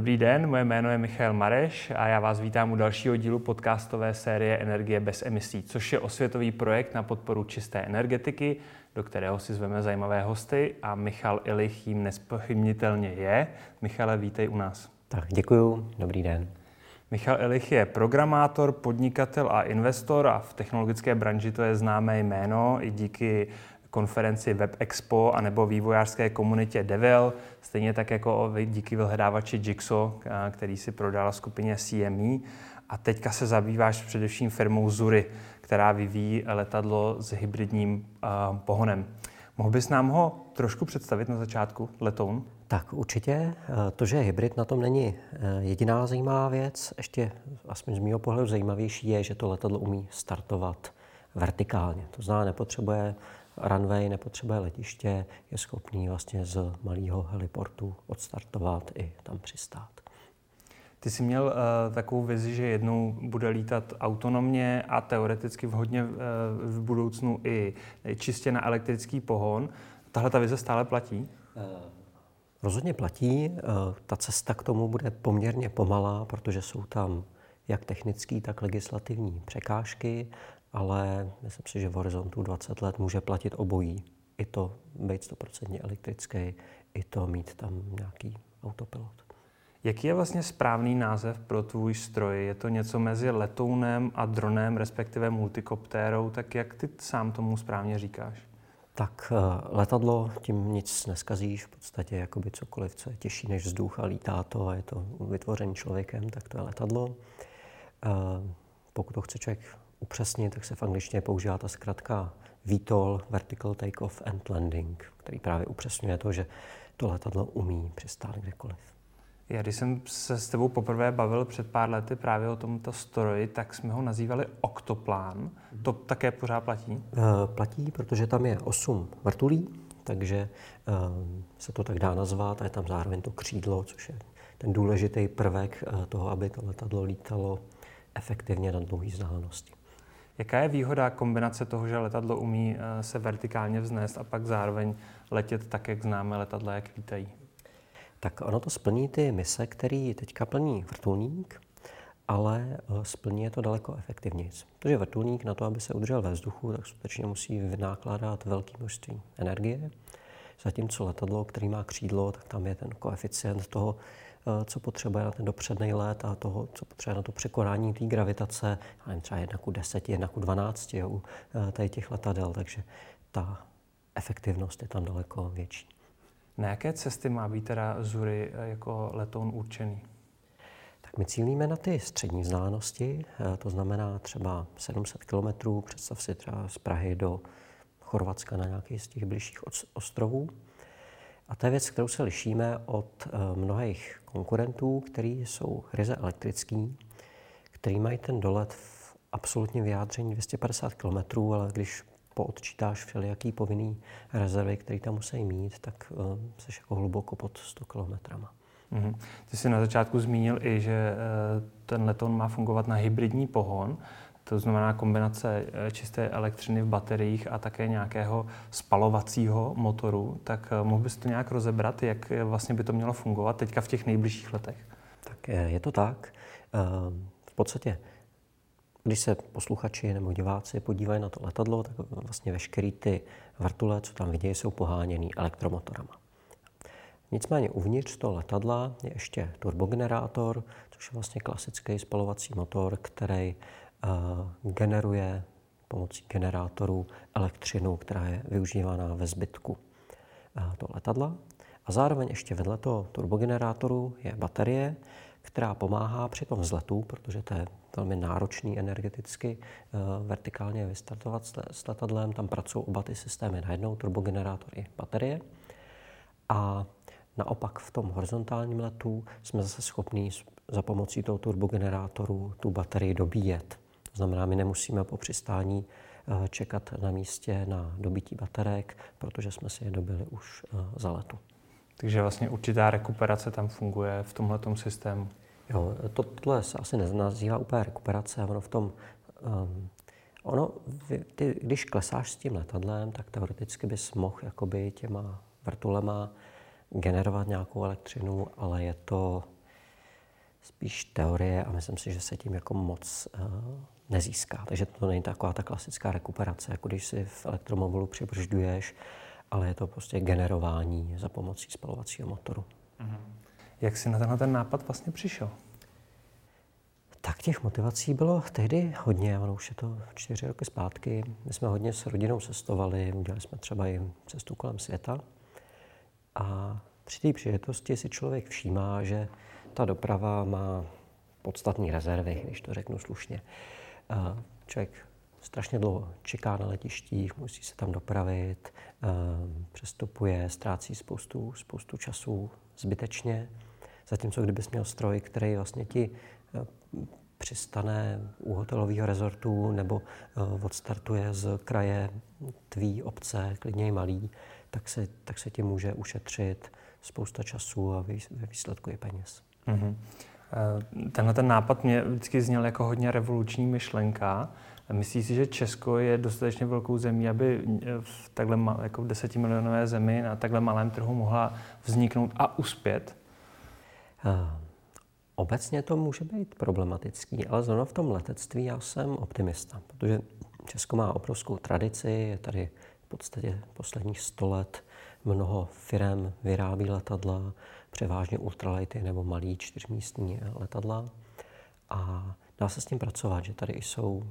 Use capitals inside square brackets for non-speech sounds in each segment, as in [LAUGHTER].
Dobrý den, moje jméno je Michal Mareš a já vás vítám u dalšího dílu podcastové série Energie bez emisí, což je osvětový projekt na podporu čisté energetiky, do kterého si zveme zajímavé hosty a Michal Ilich jim nespochybnitelně je. Michale, vítej u nás. Tak, děkuju, dobrý den. Michal Elich je programátor, podnikatel a investor a v technologické branži to je známé jméno i díky konferenci Web Expo anebo vývojářské komunitě Devil, stejně tak jako díky vyhledávači Jigsaw, který si prodala skupině CME. A teďka se zabýváš především firmou Zury, která vyvíjí letadlo s hybridním pohonem. Mohl bys nám ho trošku představit na začátku, letoun? Tak určitě. To, že je hybrid, na tom není jediná zajímavá věc. Ještě, aspoň z mého pohledu, zajímavější je, že to letadlo umí startovat vertikálně. To znamená, nepotřebuje runway, nepotřebuje letiště, je schopný vlastně z malého heliportu odstartovat i tam přistát. Ty jsi měl uh, takovou vizi, že jednou bude lítat autonomně a teoreticky v hodně uh, v budoucnu i čistě na elektrický pohon. Tahle ta vize stále platí? Uh, rozhodně platí. Ta cesta k tomu bude poměrně pomalá, protože jsou tam jak technické, tak legislativní překážky ale myslím si, že v horizontu 20 let může platit obojí. I to být 100% elektrický, i to mít tam nějaký autopilot. Jaký je vlastně správný název pro tvůj stroj? Je to něco mezi letounem a dronem, respektive multikoptérou, tak jak ty sám tomu správně říkáš? Tak eh, letadlo, tím nic neskazíš, v podstatě jakoby cokoliv, co je těžší než vzduch a lítá to a je to vytvořený člověkem, tak to je letadlo. Eh, pokud to chce člověk upřesnit, tak se v angličtině používá ta zkratka VTOL, Vertical Takeoff and Landing, který právě upřesňuje to, že to letadlo umí přistát kdekoliv. Já když jsem se s tebou poprvé bavil před pár lety právě o tomto stroji, tak jsme ho nazývali Oktoplán. To také pořád platí? Uh, platí, protože tam je 8 vrtulí, takže uh, se to tak dá nazvat a je tam zároveň to křídlo, což je ten důležitý prvek uh, toho, aby to letadlo lítalo efektivně na dlouhé vzdálenosti. Jaká je výhoda kombinace toho, že letadlo umí eh, se vertikálně vznést a pak zároveň letět tak, jak známe letadla, jak lítají? Tak ono to splní ty mise, který teďka plní vrtulník, ale eh, splní je to daleko efektivněji. Protože vrtulník na to, aby se udržel ve vzduchu, tak skutečně musí vynákládat velké množství energie. Zatímco letadlo, který má křídlo, tak tam je ten koeficient toho co potřebuje na ten dopředný let a toho, co potřebuje na to překonání té gravitace, ale třeba jedna ku deseti, jedna ku dvanácti u eh, tady těch letadel, takže ta efektivnost je tam daleko větší. Na jaké cesty má být teda Zury eh, jako letoun určený? Tak my cílíme na ty střední vzdálenosti, to znamená třeba 700 km, představ si třeba z Prahy do Chorvatska na nějaký z těch blížších ostrovů. A to je věc, kterou se lišíme od mnohých konkurentů, který jsou ryze elektrický, který mají ten dolet v absolutně vyjádření 250 km, ale když poodčítáš všelijaký povinný rezervy, který tam musí mít, tak jsi jako hluboko pod 100 km. Mm-hmm. Ty jsi na začátku zmínil i, že uh, ten letoun má fungovat na hybridní pohon. To znamená kombinace eh, čisté elektřiny v bateriích a také nějakého spalovacího motoru. Tak eh, mohl bys to nějak rozebrat, jak eh, vlastně by to mělo fungovat teďka v těch nejbližších letech? Tak je to tak. V podstatě, když se posluchači nebo diváci podívají na to letadlo, tak vlastně veškerý ty vrtule, co tam vidějí, jsou poháněný elektromotorama. Nicméně uvnitř toho letadla je ještě turbogenerátor, což je vlastně klasický spalovací motor, který generuje pomocí generátorů elektřinu, která je využívaná ve zbytku toho letadla. A zároveň ještě vedle toho turbogenerátoru je baterie, která pomáhá při tom vzletu, protože to je velmi náročný energeticky vertikálně vystartovat s letadlem. Tam pracují oba ty systémy najednou, turbogenerátor i baterie. A naopak v tom horizontálním letu jsme zase schopní za pomocí toho turbogenerátoru tu baterii dobíjet. To znamená, my nemusíme po přistání eh, čekat na místě na dobití baterek, protože jsme si je dobili už eh, za letu. Takže vlastně určitá rekuperace tam funguje v tomhle systému. Jo, to, tohle se asi nenazývá úplně rekuperace, ono v tom, um, ono, ty, když klesáš s tím letadlem, tak teoreticky bys mohl jakoby těma vrtulema generovat nějakou elektřinu, ale je to spíš teorie a myslím si, že se tím jako moc uh, nezíská. Takže to není taková ta klasická rekuperace, jako když si v elektromobilu přibržďuješ, ale je to prostě generování za pomocí spalovacího motoru. Mm-hmm. Jak jsi na tenhle ten nápad vlastně přišel? Tak těch motivací bylo tehdy hodně, ono už je to čtyři roky zpátky. My jsme hodně s rodinou cestovali, udělali jsme třeba i cestu kolem světa. A při té příležitosti si člověk všímá, že ta doprava má podstatné rezervy, když to řeknu slušně. Člověk strašně dlouho čeká na letištích, musí se tam dopravit, přestupuje, ztrácí spoustu, spoustu času zbytečně. Zatímco kdybys měl stroj, který vlastně ti přistane u hotelového rezortu nebo odstartuje z kraje tvý obce, klidně i malý, tak se, tak se ti může ušetřit spousta času a ve výsledku je peněz. Mm-hmm. Tenhle ten nápad mě vždycky zněl jako hodně revoluční myšlenka. Myslíš si, že Česko je dostatečně velkou zemí, aby v takhle jako desetimilionové zemi na takhle malém trhu mohla vzniknout a uspět? Uh, obecně to může být problematický, ale zrovna v tom letectví já jsem optimista, protože Česko má obrovskou tradici, je tady v podstatě posledních 100 let mnoho firm vyrábí letadla, převážně ultralighty nebo malý čtyřmístní letadla. A dá se s tím pracovat, že tady jsou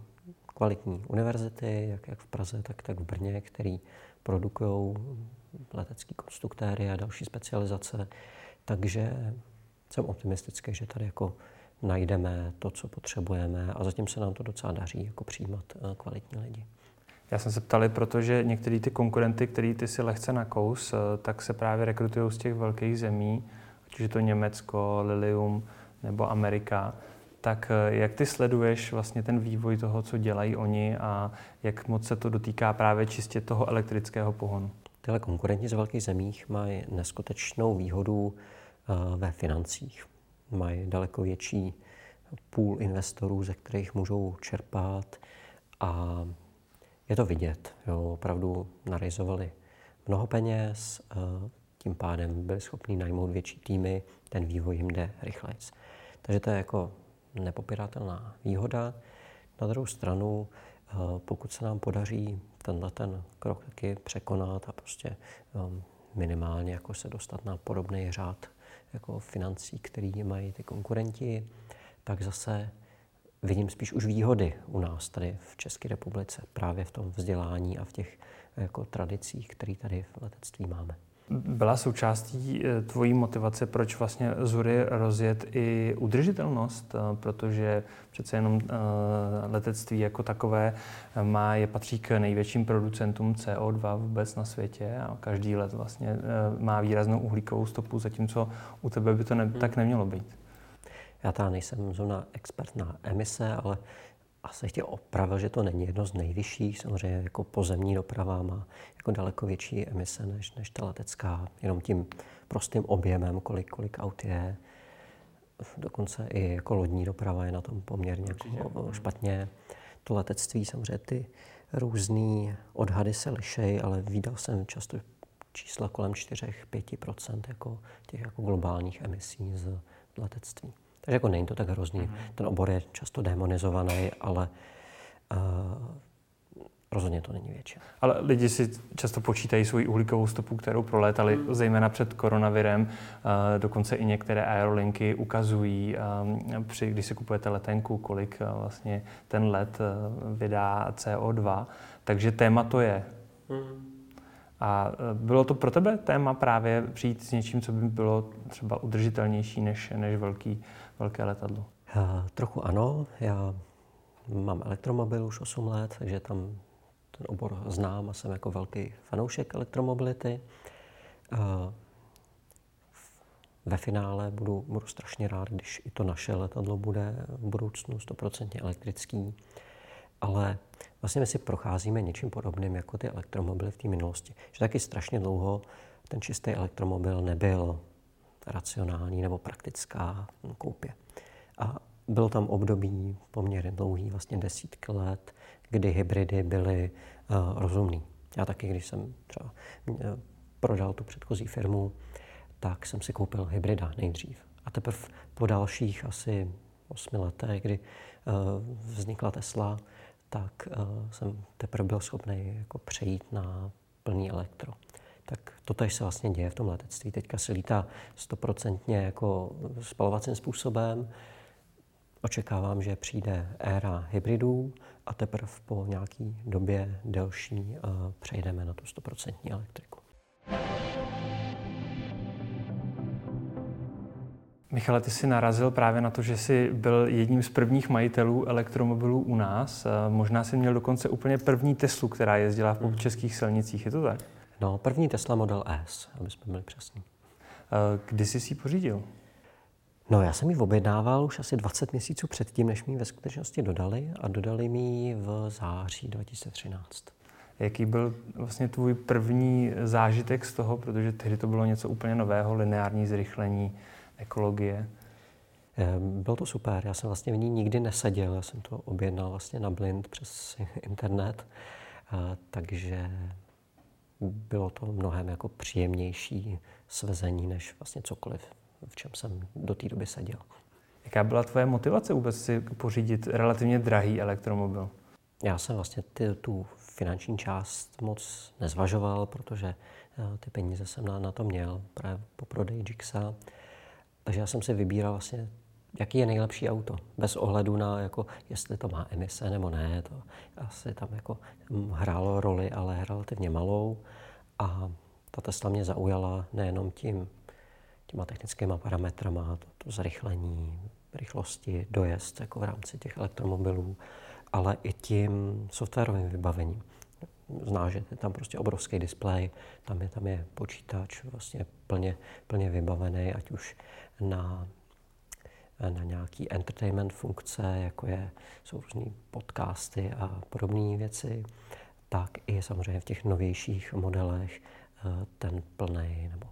kvalitní univerzity, jak, jak v Praze, tak, tak v Brně, který produkují letecký konstruktéry a další specializace. Takže jsem optimistický, že tady jako najdeme to, co potřebujeme a zatím se nám to docela daří jako přijímat eh, kvalitní lidi. Já jsem se ptali, protože některý ty konkurenty, který ty si lehce nakous, eh, tak se právě rekrutují z těch velkých zemí, ať už je to Německo, Lilium nebo Amerika. Tak eh, jak ty sleduješ vlastně ten vývoj toho, co dělají oni a jak moc se to dotýká právě čistě toho elektrického pohonu? Tyhle konkurenti z velkých zemích mají neskutečnou výhodu eh, ve financích. Mají daleko větší půl investorů, ze kterých můžou čerpat a je to vidět. Jo, opravdu narizovali mnoho peněz, tím pádem byli schopni najmout větší týmy, ten vývoj jim jde rychleji. Takže to je jako nepopiratelná výhoda. Na druhou stranu, pokud se nám podaří tenhle ten krok taky překonat a prostě um, minimálně jako se dostat na podobný řád jako financí, který mají ty konkurenti, tak zase vidím spíš už výhody u nás tady v České republice, právě v tom vzdělání a v těch jako tradicích, které tady v letectví máme. Byla součástí eh, tvojí motivace, proč vlastně Zury rozjet i udržitelnost, eh, protože přece jenom eh, letectví jako takové má, je patří k největším producentům CO2 vůbec na světě a každý let vlastně má výraznou uhlíkovou stopu, zatímco u tebe by to ne, tak nemělo být. Já tady nejsem zrovna expert na emise, ale asi tě opravil, že to není jedno z nejvyšších. Samozřejmě jako pozemní doprava má jako daleko větší emise než, než ta letecká, jenom tím prostým objemem, kolik, kolik aut je. Dokonce i jako lodní doprava je na tom poměrně jako špatně. To letectví samozřejmě ty různé odhady se lišejí, ale viděl jsem často čísla kolem 4-5% jako těch jako globálních emisí z letectví. Takže jako není to tak hrozný. Mm-hmm. Ten obor je často demonizovaný, ale uh, rozhodně to není větší. Ale lidi si často počítají svoji uhlíkovou stopu, kterou prolétali, mm. zejména před koronavirem. Uh, dokonce i některé aerolinky ukazují, um, při, když si kupujete letenku, kolik uh, vlastně ten let uh, vydá CO2. Takže téma to je. Mm. A bylo to pro tebe téma právě přijít s něčím, co by bylo třeba udržitelnější než, než velký velké letadlo? Já, trochu ano. Já mám elektromobil už 8 let, takže tam ten obor znám a jsem jako velký fanoušek elektromobility. Ve finále budu, budu strašně rád, když i to naše letadlo bude v budoucnu 100% elektrický. Ale vlastně my si procházíme něčím podobným jako ty elektromobily v té minulosti. Že taky strašně dlouho ten čistý elektromobil nebyl racionální nebo praktická koupě. A bylo tam období poměrně dlouhý, vlastně desítky let, kdy hybridy byly uh, rozumný. Já taky, když jsem třeba uh, prodal tu předchozí firmu, tak jsem si koupil hybrida nejdřív. A teprve po dalších asi osmi letech, kdy uh, vznikla Tesla, tak uh, jsem teprve byl schopný jako přejít na plný elektro. To se vlastně děje v tom letectví. Teďka se lítá stoprocentně jako spalovacím způsobem. Očekávám, že přijde éra hybridů a teprve po nějaký době delší uh, přejdeme na tu stoprocentní elektriku. Michale, ty jsi narazil právě na to, že jsi byl jedním z prvních majitelů elektromobilů u nás. Možná jsi měl dokonce úplně první Teslu, která jezdila po českých silnicích. Je to tak? No, první Tesla Model S, aby jsme byli přesní. Kdy jsi si ji pořídil? No, já jsem ji objednával už asi 20 měsíců předtím, než mi ji ve skutečnosti dodali a dodali mi ji v září 2013. Jaký byl vlastně tvůj první zážitek z toho, protože tehdy to bylo něco úplně nového, lineární zrychlení, ekologie? Eh, bylo to super, já jsem vlastně v ní nikdy neseděl, já jsem to objednal vlastně na blind přes [LAUGHS] internet, takže bylo to mnohem jako příjemnější svezení než vlastně cokoliv, v čem jsem do té doby seděl. Jaká byla tvoje motivace vůbec si pořídit relativně drahý elektromobil? Já jsem vlastně ty, tu finanční část moc nezvažoval, protože eh, ty peníze jsem na, na to měl právě po prodeji Jixa. Takže já jsem si vybíral vlastně, jaký je nejlepší auto, bez ohledu na, jako, jestli to má emise nebo ne. To asi tam jako hrálo roli, ale relativně malou. A ta Tesla mě zaujala nejenom tím, těma technickými parametrama, to, to zrychlení, rychlosti, dojezd jako v rámci těch elektromobilů, ale i tím softwarovým vybavením. Zná, že je tam prostě obrovský displej, tam je, tam je počítač vlastně plně, plně vybavený, ať už na, na nějaký entertainment funkce, jako je, jsou různé podcasty a podobné věci, tak i samozřejmě v těch novějších modelech eh, ten plný, nebo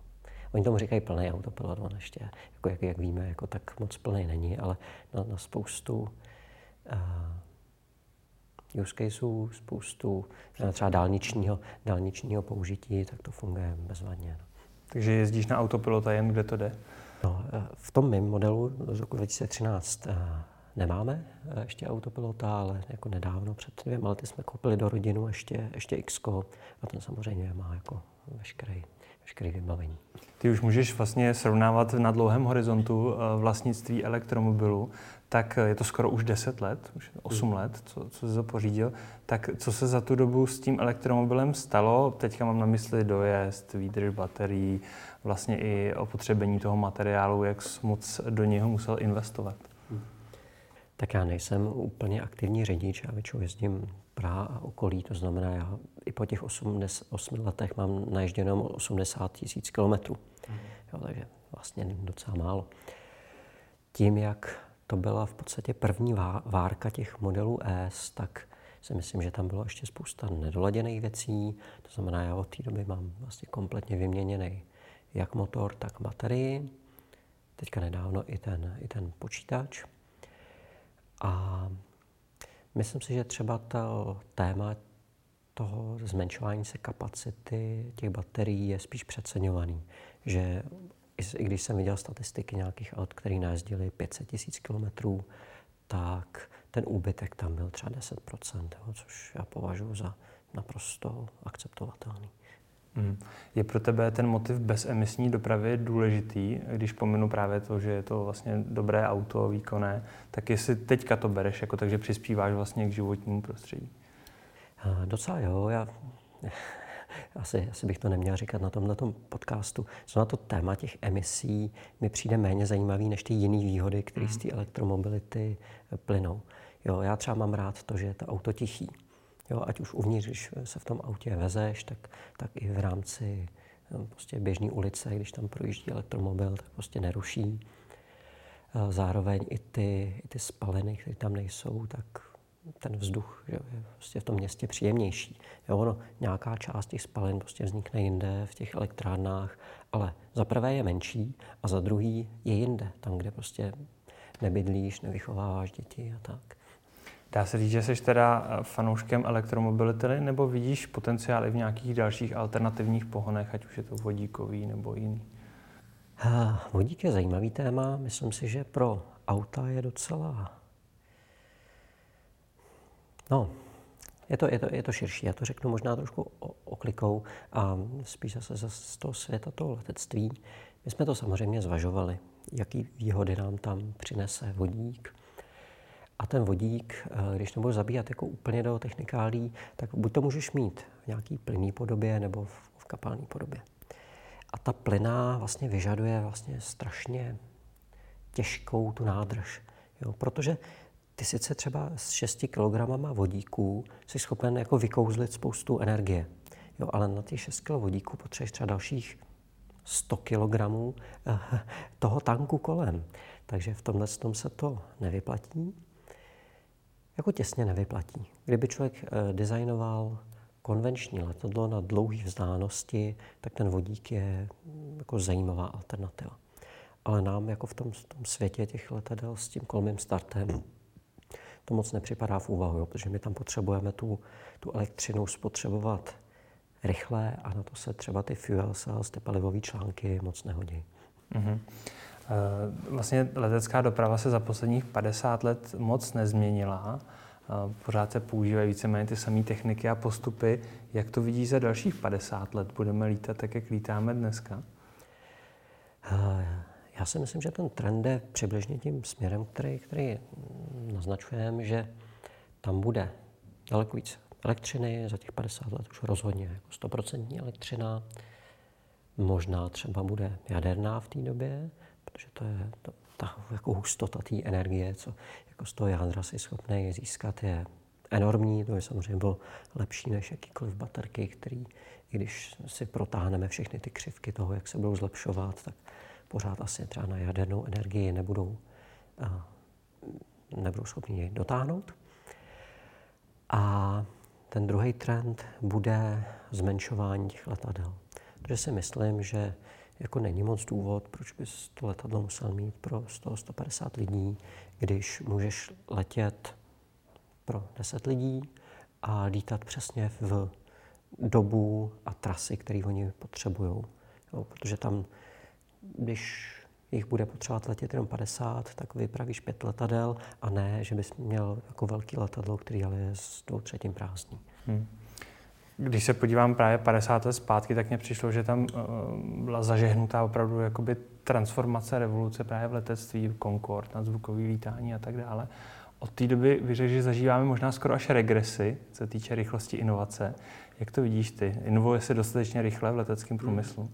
oni tomu říkají plný autopilot, on ještě, jako jak, jak víme, jako tak moc plný není, ale na, na spoustu uh, use caseů, spoustu eh, třeba dálničního, dálničního použití, tak to funguje bezvadně. No. Takže jezdíš na autopilota jen kde to jde? No, eh, v tom mém modelu z roku 2013 eh, nemáme ještě autopilota, ale jako nedávno, před dvěma lety jsme koupili do rodinu ještě, ještě X a ten samozřejmě má jako veškerý, veškerý vybavení. Ty už můžeš vlastně srovnávat na dlouhém horizontu vlastnictví elektromobilu tak je to skoro už 10 let, už 8 hmm. let, co, co jsi to pořídil. Tak co se za tu dobu s tím elektromobilem stalo? Teďka mám na mysli dojezd, výdrž baterií, vlastně i opotřebení toho materiálu, jak moc do něho musel investovat. Hmm. Tak já nejsem úplně aktivní řidič, já většinou jezdím Praha a okolí, to znamená, já i po těch 8, 8 letech mám naježděno 80 tisíc kilometrů. Hmm. takže vlastně docela málo. Tím, jak to byla v podstatě první várka těch modelů S, tak si myslím, že tam bylo ještě spousta nedoladěných věcí. To znamená, já od té doby mám vlastně kompletně vyměněný jak motor, tak baterii. Teďka nedávno i ten, i ten počítač. A myslím si, že třeba to téma toho zmenšování se kapacity těch baterií je spíš přeceňovaný. Že i když jsem viděl statistiky nějakých aut, které najezdili 500 tisíc kilometrů, tak ten úbytek tam byl třeba 10%, jo, což já považuji za naprosto akceptovatelný. Hmm. Je pro tebe ten motiv bezemisní dopravy důležitý, když pominu právě to, že je to vlastně dobré auto, výkonné, tak jestli teďka to bereš, jako takže přispíváš vlastně k životnímu prostředí? Docela jo, já [LAUGHS] asi, asi bych to neměl říkat na tom, na tom podcastu. Co na to téma těch emisí mi přijde méně zajímavý než ty jiné výhody, které z mhm. té elektromobility plynou. Jo, já třeba mám rád to, že je to auto tichý. Jo, ať už uvnitř, když se v tom autě vezeš, tak, tak i v rámci eh, prostě běžné ulice, když tam projíždí elektromobil, tak prostě neruší. Zároveň i ty, i ty spaliny, které tam nejsou, tak ten vzduch že je prostě v tom městě příjemnější. Jo, ono, nějaká část těch spalin prostě vznikne jinde v těch elektrárnách, ale za prvé je menší a za druhý je jinde, tam, kde prostě nebydlíš, nevychováváš děti a tak. Dá se říct, že jsi teda fanouškem elektromobility, nebo vidíš potenciál i v nějakých dalších alternativních pohonech, ať už je to vodíkový nebo jiný? Vodík je zajímavý téma. Myslím si, že pro auta je docela... No, je to, je, to, je to širší. Já to řeknu možná trošku oklikou a spíš zase z toho světa toho letectví. My jsme to samozřejmě zvažovali, jaký výhody nám tam přinese vodík. A ten vodík, eh, když nebudeš zabíjat jako úplně do technikálí, tak buď to můžeš mít v nějaký plynný podobě nebo v, kapalné podobě. A ta plyná vlastně vyžaduje vlastně strašně těžkou tu nádrž. Jo? Protože ty sice třeba s 6 kg vodíků jsi schopen jako vykouzlit spoustu energie. Jo, ale na těch 6 kg vodíků potřebuješ třeba dalších 100 kg eh, toho tanku kolem. Takže v tomhle tom se to nevyplatí. Jako těsně nevyplatí. Kdyby člověk eh, designoval konvenční letadlo na dlouhé vzdálenosti, tak ten vodík je mm, jako zajímavá alternativa. Ale nám jako v tom, v tom světě těch letadel s tím kolmým startem to moc nepřipadá v úvahu, jo, protože my tam potřebujeme tu, tu elektřinu spotřebovat rychle a na to se třeba ty fuel cells, ty palivové články moc nehodí. Mm-hmm. Vlastně letecká doprava se za posledních 50 let moc nezměnila. Pořád se používají víceméně ty samé techniky a postupy. Jak to vidí za dalších 50 let? Budeme lítat tak, jak lítáme dneska? Eh, já si myslím, že ten trend je přibližně tím směrem, který, který naznačujeme, že tam bude daleko víc elektřiny, za těch 50 let už rozhodně jako 100% elektřina, možná třeba bude jaderná v té době, protože to je to, ta jako hustota té energie, co jako z toho jádra si schopný získat, je enormní. To je samozřejmě bylo lepší než jakýkoliv baterky, který, i když si protáhneme všechny ty křivky toho, jak se budou zlepšovat, tak pořád asi třeba na jadernou energii nebudou, nebudou schopni jej dotáhnout. A ten druhý trend bude zmenšování těch letadel. Protože si myslím, že jako není moc důvod, proč bys to letadlo musel mít pro 100-150 lidí, když můžeš letět pro 10 lidí a lítat přesně v dobu a trasy, které oni potřebují. protože tam když jich bude potřebovat letět jenom 50, tak vypravíš pět letadel a ne, že bys měl jako velký letadlo, který ale je s dvou třetím prázdný. Hmm. Když se podívám právě 50 let zpátky, tak mně přišlo, že tam uh, byla zažehnutá opravdu jakoby transformace, revoluce právě v letectví, Concorde, na zvukový lítání a tak dále. Od té doby vyřeš, že zažíváme možná skoro až regresy, co se týče rychlosti inovace. Jak to vidíš ty? Inovuje se dostatečně rychle v leteckém průmyslu? Hmm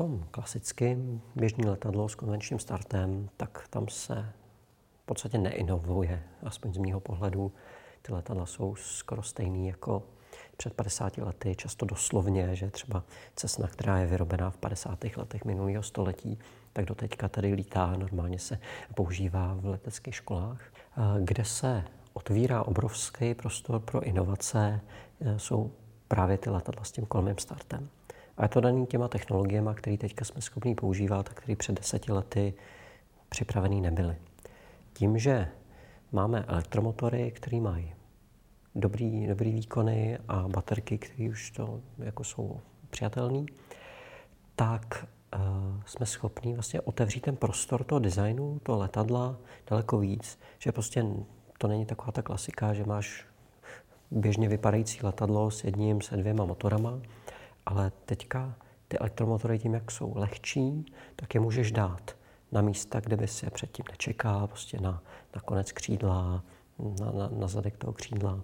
tom klasickém běžný letadlo s konvenčním startem, tak tam se v podstatě neinovuje, aspoň z mého pohledu. Ty letadla jsou skoro stejný jako před 50 lety, často doslovně, že třeba Cessna, která je vyrobená v 50. letech minulého století, tak do teďka tady lítá, normálně se používá v leteckých školách, kde se otvírá obrovský prostor pro inovace, e, jsou právě ty letadla s tím kolmým startem. A je to daný těma technologiemi, které teďka jsme schopni používat a které před deseti lety připravený nebyly. Tím, že máme elektromotory, které mají dobrý, dobrý výkony a baterky, které už to jako jsou přijatelné, tak uh, jsme schopni vlastně otevřít ten prostor toho designu, toho letadla daleko víc, že prostě to není taková ta klasika, že máš běžně vypadající letadlo s jedním, se dvěma motorama, ale teďka ty elektromotory tím, jak jsou lehčí, tak je můžeš dát na místa, kde by si je předtím nečekal, prostě na, na konec křídla, na, na, na zadek toho křídla.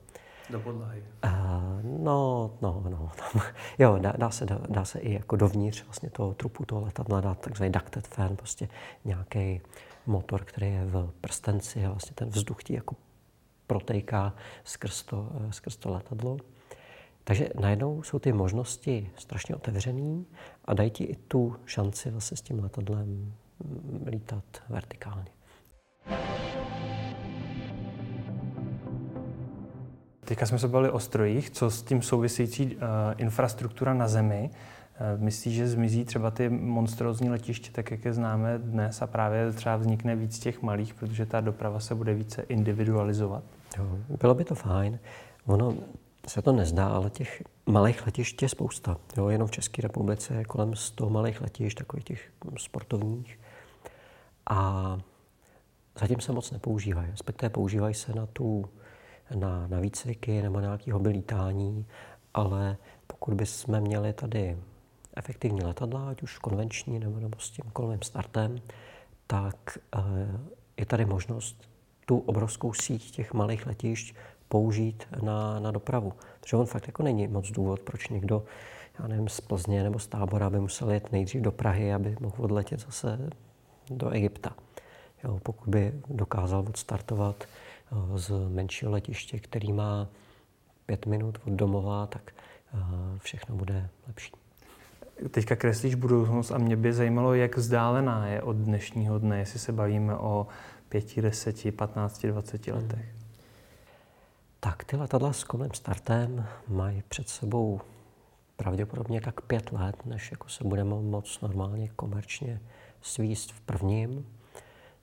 Do podlahy. Uh, no, no, no. Tam, [LAUGHS] jo, dá, dá, se, dá, dá se i jako dovnitř vlastně toho trupu toho letadla dát takzvaný ducted fan, prostě nějaký motor, který je v prstenci a vlastně ten vzduch ti jako protejká skrz to, skrz to letadlo. Takže najednou jsou ty možnosti strašně otevřené a dají ti i tu šanci vlastně s tím letadlem mm, lítat vertikálně. Teďka jsme se bavili o strojích, co s tím související uh, infrastruktura na zemi. Uh, myslíš, že zmizí třeba ty monstrózní letiště, tak jak je známe dnes a právě třeba vznikne víc těch malých, protože ta doprava se bude více individualizovat? Jo, bylo by to fajn. Ono se to nezdá, ale těch malých letišť je spousta. Jo, jenom v České republice je kolem 100 malých letišť, takových těch sportovních. A zatím se moc nepoužívají. Respektive používají se na, tu, na, na výcviky nebo na nějaké hobby lítání, ale pokud bychom měli tady efektivní letadla, ať už konvenční nebo, nebo s tím kolovým startem, tak eh, je tady možnost tu obrovskou síť těch malých letišť použít na, na dopravu. Takže on fakt jako není moc důvod, proč někdo, já nevím, z Plzně nebo z Tábora by musel jet nejdřív do Prahy, aby mohl odletět zase do Egypta. Jo, pokud by dokázal odstartovat z menšího letiště, který má pět minut od domova, tak eh, všechno bude lepší. Teďka kreslíš budoucnost a mě by zajímalo, jak vzdálená je od dnešního dne, jestli se bavíme o pěti, deseti, patnácti, dvaceti hmm. letech. Hmm. Tak ty letadla s kolem startem mají před sebou pravděpodobně tak pět let, než jako se budeme moc normálně komerčně svíst v prvním.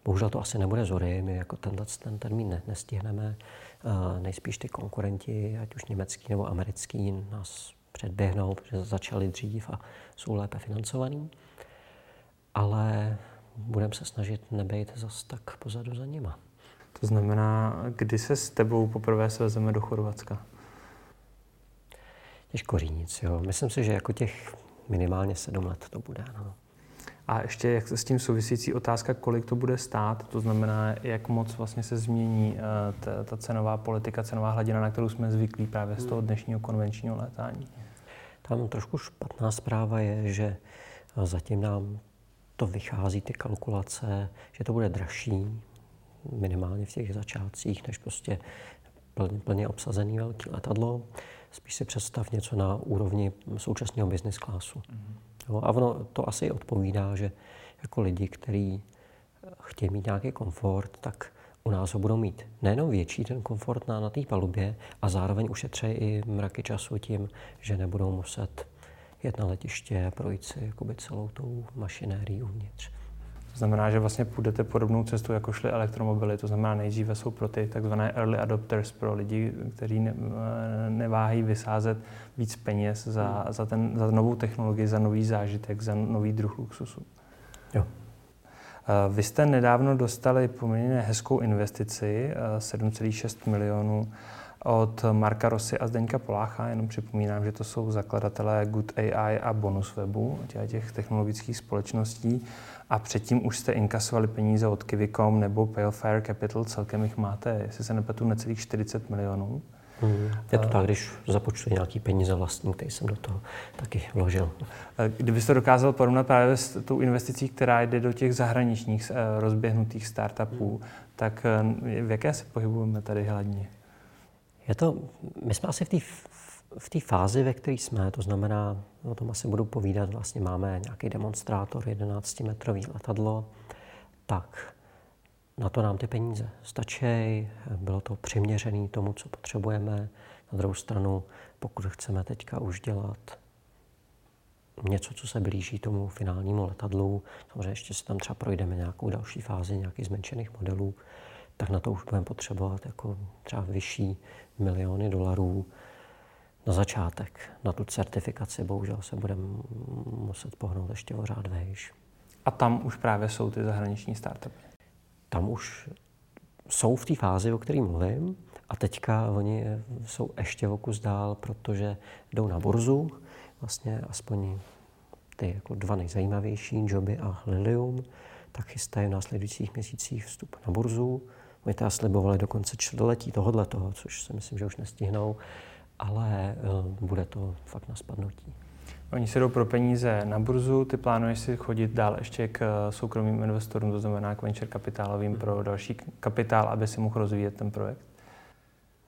Bohužel to asi nebude zory, my jako tenhle ten termín ne, nestihneme. Uh, nejspíš ty konkurenti, ať už německý nebo americký, nás předběhnou, protože začali dřív a jsou lépe financovaný. Ale budeme se snažit nebejt zas tak pozadu za nima. To znamená, kdy se s tebou poprvé svezeme do Chorvatska? Těžko říct, jo. Myslím si, že jako těch minimálně sedm let to bude. No. A ještě jak s tím souvisící otázka, kolik to bude stát, to znamená, jak moc vlastně se změní eh, ta, ta cenová politika, cenová hladina, na kterou jsme zvyklí právě z toho hmm. dnešního konvenčního létání. Tam trošku špatná zpráva je, že eh, zatím nám to vychází, ty kalkulace, že to bude dražší, minimálně v těch začátcích, než prostě plně, plně obsazený velký letadlo. Spíš si představ něco na úrovni současného business classu. Mm-hmm. Jo, a ono to asi odpovídá, že jako lidi, kteří chtějí mít nějaký komfort, tak u nás ho budou mít nejenom větší ten komfort na, na té palubě a zároveň ušetří i mraky času tím, že nebudou muset jet na letiště projít si jakoby celou tou mašinérií uvnitř. To znamená, že vlastně půjdete podobnou cestu, jako šly elektromobily. To znamená, nejdříve jsou pro ty takzvané early adopters, pro lidi, kteří ne, neváhají vysázet víc peněz za, hmm. za, ten, za novou technologii, za nový zážitek, za nový druh luxusu. Jo. Vy jste nedávno dostali poměrně hezkou investici, 7,6 milionů od Marka Rosy a Zdeňka Polácha. Jenom připomínám, že to jsou zakladatelé Good AI a Bonus Webu, těch technologických společností. A předtím už jste inkasovali peníze od Kivicom nebo Pale Fire Capital, celkem jich máte, jestli se nepletu, necelých 40 milionů. Hmm. Je to tak, když započtu nějaký peníze vlastní, který jsem do toho taky vložil. Kdybyste dokázal porovnat právě s tou investicí, která jde do těch zahraničních eh, rozběhnutých startupů, hmm. tak eh, v jaké se pohybujeme tady hladině? Je to, my jsme asi v té v té fázi, ve které jsme, to znamená, o tom asi budu povídat, vlastně máme nějaký demonstrátor, 11-metrový letadlo, tak na to nám ty peníze stačí, bylo to přiměřené tomu, co potřebujeme. Na druhou stranu, pokud chceme teďka už dělat něco, co se blíží tomu finálnímu letadlu, samozřejmě ještě si tam třeba projdeme nějakou další fázi, nějakých zmenšených modelů, tak na to už budeme potřebovat jako třeba vyšší miliony dolarů, na začátek. Na tu certifikaci bohužel se budeme muset pohnout ještě o řád vejš. A tam už právě jsou ty zahraniční startupy? Tam už jsou v té fázi, o které mluvím, a teďka oni jsou ještě o kus dál, protože jdou na burzu, vlastně aspoň ty jako dva nejzajímavější, Joby a Lilium, tak chystají v následujících měsících vstup na burzu. Oni teda slibovali do konce čtvrtletí tohohle toho, což si myslím, že už nestihnou ale uh, bude to fakt na spadnutí. Oni si jdou pro peníze na burzu, ty plánuješ si chodit dál ještě k eh, soukromým investorům, to znamená k venture kapitálovým hmm. pro další kapitál, aby si mohl rozvíjet ten projekt?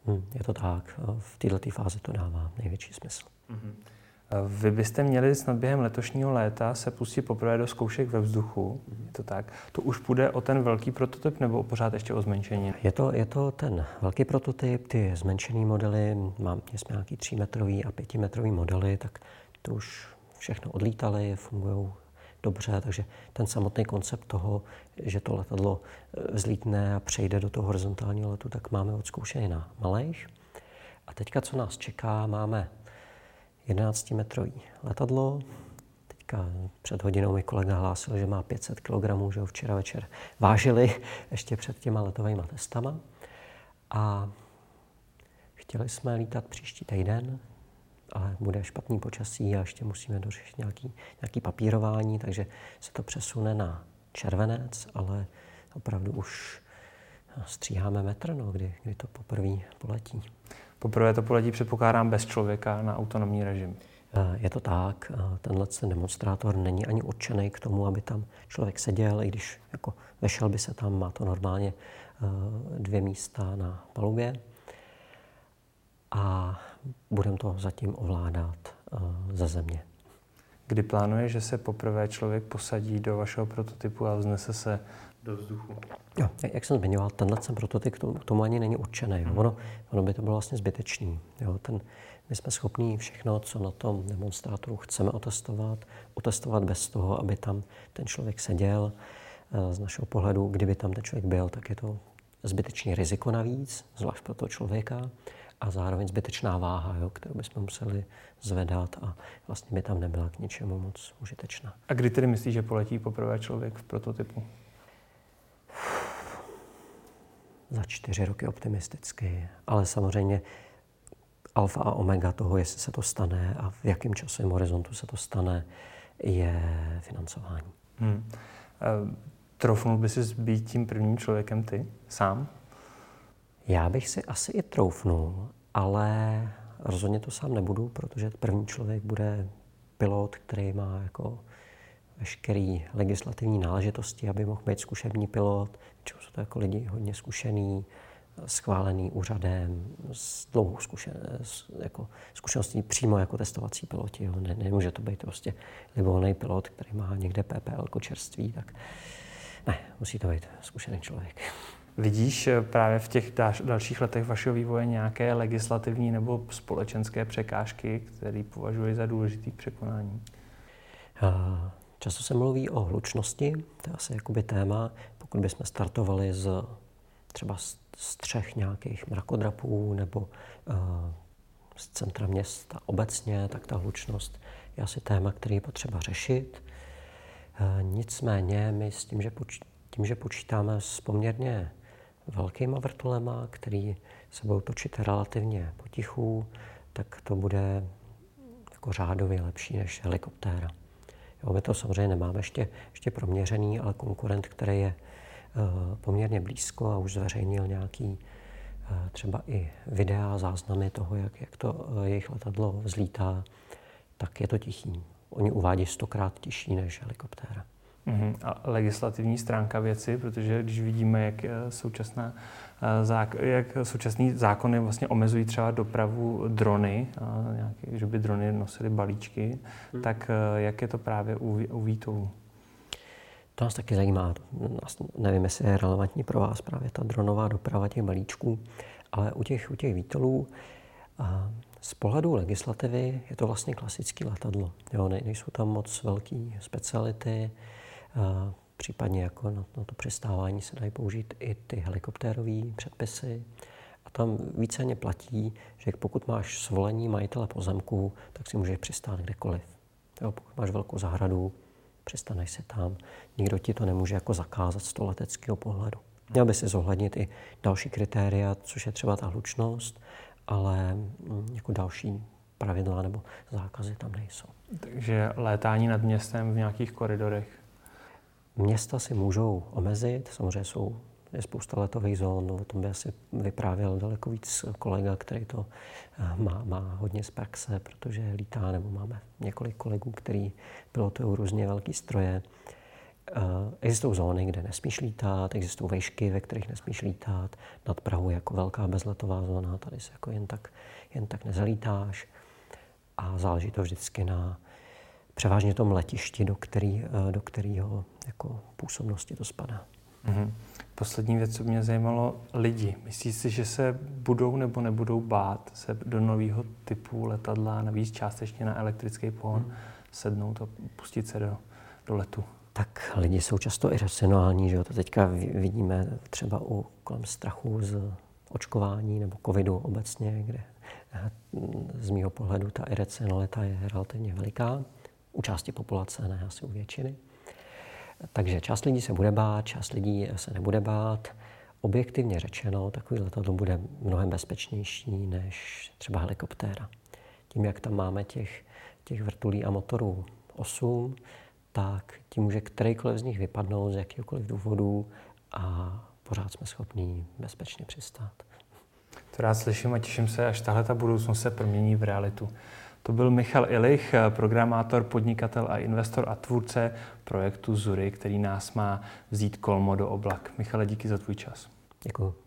Hmm, je to tak. V této fázi to dává největší smysl. Hmm. Vy byste měli snad během letošního léta se pustit poprvé do zkoušek ve vzduchu, je to tak? To už půjde o ten velký prototyp nebo pořád ještě o zmenšení? Je to, je to ten velký prototyp, ty zmenšený modely, mám, jsme nějaký třímetrový a pětimetrový modely, tak to už všechno odlítali, fungují dobře, takže ten samotný koncept toho, že to letadlo eh, vzlítne a přejde do toho horizontálního letu, tak máme odzkoušený na malých. A teďka, co nás čeká, máme 11-metrový letadlo. Teďka před hodinou mi kolega hlásil, že má 500 kg, že ho včera večer vážili ještě před těma letovými testama. A chtěli jsme lítat příští týden, ale bude špatný počasí a ještě musíme dořešit nějaký, nějaký papírování, takže se to přesune na červenec, ale opravdu už stříháme metr, no, kdy, kdy to poprvé poletí. Poprvé to poletí předpokládám bez člověka na autonomní režim. Eh, je to tak, eh, tenhle ten demonstrátor není ani určený k tomu, aby tam člověk seděl, i když jako vešel by se tam, má to normálně eh, dvě místa na palubě. A budeme to zatím ovládat ze země. Kdy plánuje, že se poprvé člověk posadí do vašeho prototypu a vznese se do vzduchu? Jo, jak jsem zmiňoval, tenhle ten prototyp k tomu, k tomu ani není určený. Hmm. Ono, ono by to bylo vlastně zbytečný. Jo, ten, my jsme schopni všechno, co na tom demonstrátoru chceme otestovat, otestovat bez toho, aby tam ten člověk seděl. Eh, z našeho pohledu, kdyby tam ten člověk byl, tak je to zbytečný riziko navíc, zvlášť pro toho člověka, a zároveň zbytečná váha, jo, kterou bychom museli zvedat a vlastně by tam nebyla k ničemu moc užitečná. A kdy tedy myslíš, že poletí poprvé člověk v prototypu? Za čtyři roky optimisticky, ale samozřejmě alfa a omega toho, jestli se to stane a v jakém časovém horizontu se to stane, je financování. Hmm. E, trofnul by si být tím prvním člověkem ty sám? Já bych si asi i troufnul, ale rozhodně to sám nebudu, protože první člověk bude pilot, který má jako veškerý legislativní náležitosti, aby mohl být zkušební pilot. Čeho jsou to jako lidi hodně zkušený, schválený úřadem, s dlouhou zkušen, jako zkušeností přímo jako testovací piloti. Jo. Ne, nemůže to být prostě libovolný pilot, který má někde PPL čerství, tak ne, musí to být zkušený člověk. Vidíš eh, právě v těch dalších letech vašeho vývoje nějaké legislativní nebo společenské překážky, které považuji za důležitý překonání? Často se mluví o hlučnosti, to je asi jakoby téma. Pokud bychom startovali z třeba střech nějakých mrakodrapů nebo uh, z centra města obecně, tak ta hlučnost je asi téma, který je potřeba řešit. Uh, nicméně my s tím, že, poč- tím, že počítáme s poměrně velkýma vrtulema, který se budou točit relativně potichu, tak to bude jako řádově lepší než helikoptéra. Jo, my to samozřejmě nemáme ještě, ještě proměřený, ale konkurent, který je poměrně blízko a už zveřejnil nějaký uh, třeba i videa, záznamy toho, jak, jak to uh, jejich letadlo vzlítá, tak je to tichý. Oni uvádí stokrát tižší než helikoptéra. Uh-huh. A legislativní stránka věci, protože když vidíme, jak současná jak současný zákony vlastně omezují třeba dopravu drony, nějaký, že by drony nosily balíčky, hmm. tak jak je to právě u, u výtolů? To nás taky zajímá. Nevím, jestli je relevantní pro vás právě ta dronová doprava těch balíčků, ale u těch, u těch výtolů z pohledu legislativy je to vlastně klasický letadlo. Jo, nejsou tam moc velké speciality, Případně jako na, na to přistávání se dají použít i ty helikoptérové předpisy. A tam víceméně platí, že pokud máš svolení majitele pozemku, tak si můžeš přistát kdekoliv. Jo, pokud máš velkou zahradu, přistaneš si tam. Nikdo ti to nemůže jako zakázat z toho leteckého pohledu. Měl by si zohlednit i další kritéria, což je třeba ta hlučnost, ale mm, jako další pravidla nebo zákazy tam nejsou. Takže létání nad městem v nějakých koridorech Města si můžou omezit, samozřejmě jsou, je spousta letových zón, o tom by asi vyprávěl daleko víc kolega, který to eh, má, má hodně z praxe, protože lítá, nebo máme několik kolegů, který pilotují různě velký stroje. Eh, existují zóny, kde nesmíš lítat, existují vejšky, ve kterých nesmíš lítat. Nad Prahou jako velká bezletová zóna, tady se jako jen tak, jen tak nezalítáš. A záleží to vždycky na převážně tom letišti, do, který, eh, do kterého jako působnosti to spadá. Mm-hmm. Poslední věc, co mě zajímalo, lidi. Myslíš si, že se budou nebo nebudou bát se do nového typu letadla, navíc částečně na elektrický pohon, mm. sednout a pustit se do, do letu? Tak lidi jsou často iracionální, že jo? To teďka vidíme třeba u kolem strachu z očkování nebo covidu obecně, kde Z mého pohledu ta iracionalita je relativně veliká. U části populace, ne asi u většiny. Takže část lidí se bude bát, část lidí se nebude bát. Objektivně řečeno, takový letadlo bude mnohem bezpečnější než třeba helikoptéra. Tím, jak tam máme těch, těch vrtulí a motorů 8, tak tím může kterýkoliv z nich vypadnout z jakýkoliv důvodu a pořád jsme schopni bezpečně přistát. To rád slyším a těším se, až tahle ta budoucnost se promění v realitu. To byl Michal Ilich, programátor, podnikatel a investor a tvůrce projektu Zury, který nás má vzít kolmo do oblak. Michale, díky za tvůj čas. Děkuji.